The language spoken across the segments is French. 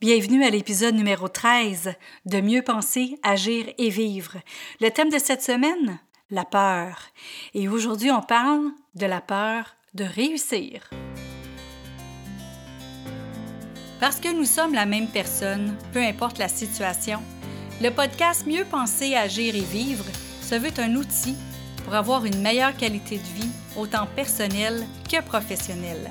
Bienvenue à l'épisode numéro 13 de Mieux penser, agir et vivre. Le thème de cette semaine, la peur. Et aujourd'hui, on parle de la peur de réussir. Parce que nous sommes la même personne, peu importe la situation, le podcast Mieux penser, agir et vivre se veut un outil pour avoir une meilleure qualité de vie, autant personnelle que professionnelle.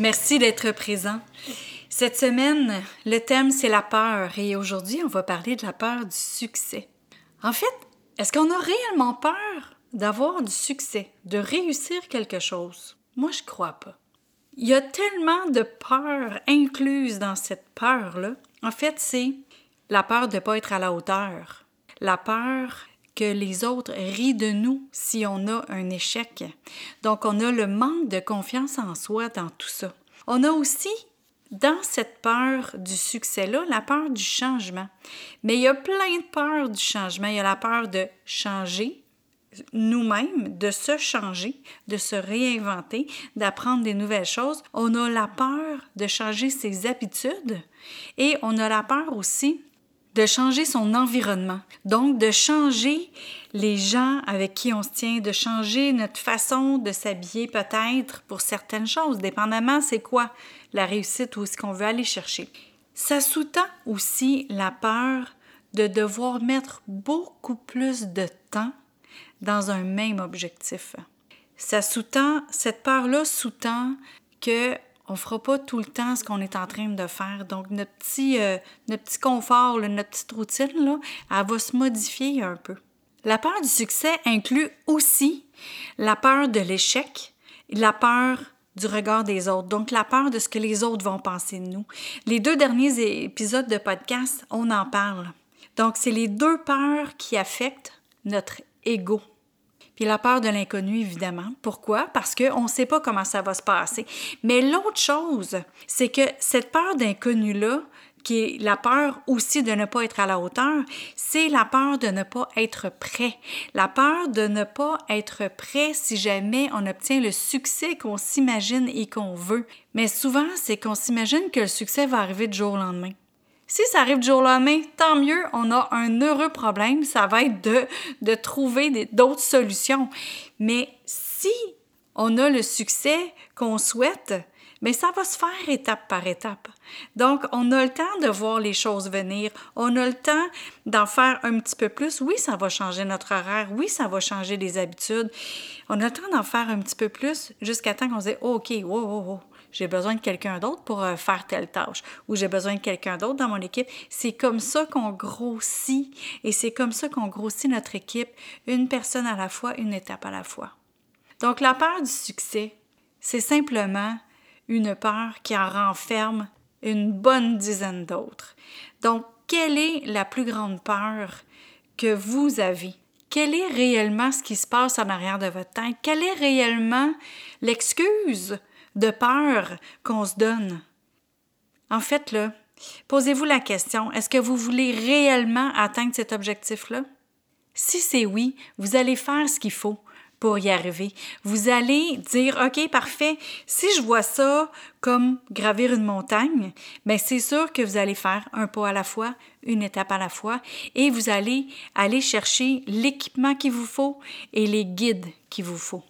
Merci d'être présent. Cette semaine, le thème c'est la peur et aujourd'hui on va parler de la peur du succès. En fait, est-ce qu'on a réellement peur d'avoir du succès, de réussir quelque chose? Moi, je crois pas. Il y a tellement de peur incluse dans cette peur-là. En fait, c'est la peur de ne pas être à la hauteur, la peur que les autres rient de nous si on a un échec. Donc, on a le manque de confiance en soi dans tout ça. On a aussi dans cette peur du succès-là, la peur du changement. Mais il y a plein de peurs du changement. Il y a la peur de changer nous-mêmes, de se changer, de se réinventer, d'apprendre des nouvelles choses. On a la peur de changer ses habitudes et on a la peur aussi de changer son environnement. Donc, de changer les gens avec qui on se tient, de changer notre façon de s'habiller peut-être pour certaines choses, dépendamment c'est quoi la réussite ou ce qu'on veut aller chercher. Ça sous-tend aussi la peur de devoir mettre beaucoup plus de temps dans un même objectif. Ça sous-tend, cette peur-là sous-tend que on fera pas tout le temps ce qu'on est en train de faire. Donc, notre petit, euh, notre petit confort, notre petite routine, elle va se modifier un peu. La peur du succès inclut aussi la peur de l'échec, la peur du regard des autres, donc la peur de ce que les autres vont penser de nous. Les deux derniers épisodes de podcast, on en parle. Donc, c'est les deux peurs qui affectent notre ego. Puis la peur de l'inconnu, évidemment. Pourquoi? Parce qu'on ne sait pas comment ça va se passer. Mais l'autre chose, c'est que cette peur d'inconnu-là, qui est la peur aussi de ne pas être à la hauteur, c'est la peur de ne pas être prêt. La peur de ne pas être prêt si jamais on obtient le succès qu'on s'imagine et qu'on veut. Mais souvent, c'est qu'on s'imagine que le succès va arriver du jour au lendemain. Si ça arrive du jour au lendemain, tant mieux, on a un heureux problème. Ça va être de, de trouver d'autres solutions. Mais si on a le succès qu'on souhaite, mais ça va se faire étape par étape. Donc, on a le temps de voir les choses venir. On a le temps d'en faire un petit peu plus. Oui, ça va changer notre horaire. Oui, ça va changer les habitudes. On a le temps d'en faire un petit peu plus jusqu'à temps qu'on se dise, OK, wow, wow, wow j'ai besoin de quelqu'un d'autre pour euh, faire telle tâche ou j'ai besoin de quelqu'un d'autre dans mon équipe. C'est comme ça qu'on grossit et c'est comme ça qu'on grossit notre équipe, une personne à la fois, une étape à la fois. Donc la peur du succès, c'est simplement une peur qui en renferme une bonne dizaine d'autres. Donc, quelle est la plus grande peur que vous avez? Quel est réellement ce qui se passe en arrière de votre tête? Quelle est réellement l'excuse de peur qu'on se donne. En fait, là, posez-vous la question, est-ce que vous voulez réellement atteindre cet objectif-là? Si c'est oui, vous allez faire ce qu'il faut pour y arriver. Vous allez dire, OK, parfait, si je vois ça comme gravir une montagne, bien c'est sûr que vous allez faire un pas à la fois, une étape à la fois, et vous allez aller chercher l'équipement qu'il vous faut et les guides qu'il vous faut.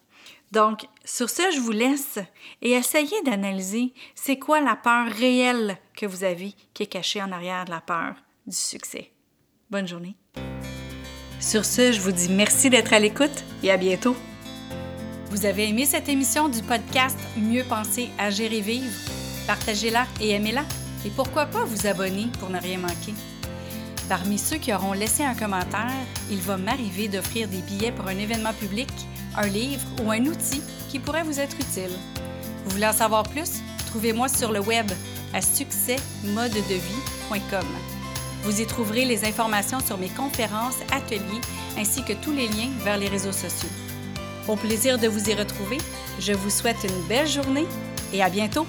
Donc, sur ce, je vous laisse et essayez d'analyser c'est quoi la peur réelle que vous avez qui est cachée en arrière de la peur du succès. Bonne journée. Sur ce, je vous dis merci d'être à l'écoute et à bientôt. Vous avez aimé cette émission du podcast Mieux penser, agir et vivre? Partagez-la et aimez-la. Et pourquoi pas vous abonner pour ne rien manquer? Parmi ceux qui auront laissé un commentaire, il va m'arriver d'offrir des billets pour un événement public un livre ou un outil qui pourrait vous être utile. Vous voulez en savoir plus? Trouvez-moi sur le web à succèsmodedevie.com. Vous y trouverez les informations sur mes conférences, ateliers, ainsi que tous les liens vers les réseaux sociaux. Au plaisir de vous y retrouver, je vous souhaite une belle journée et à bientôt!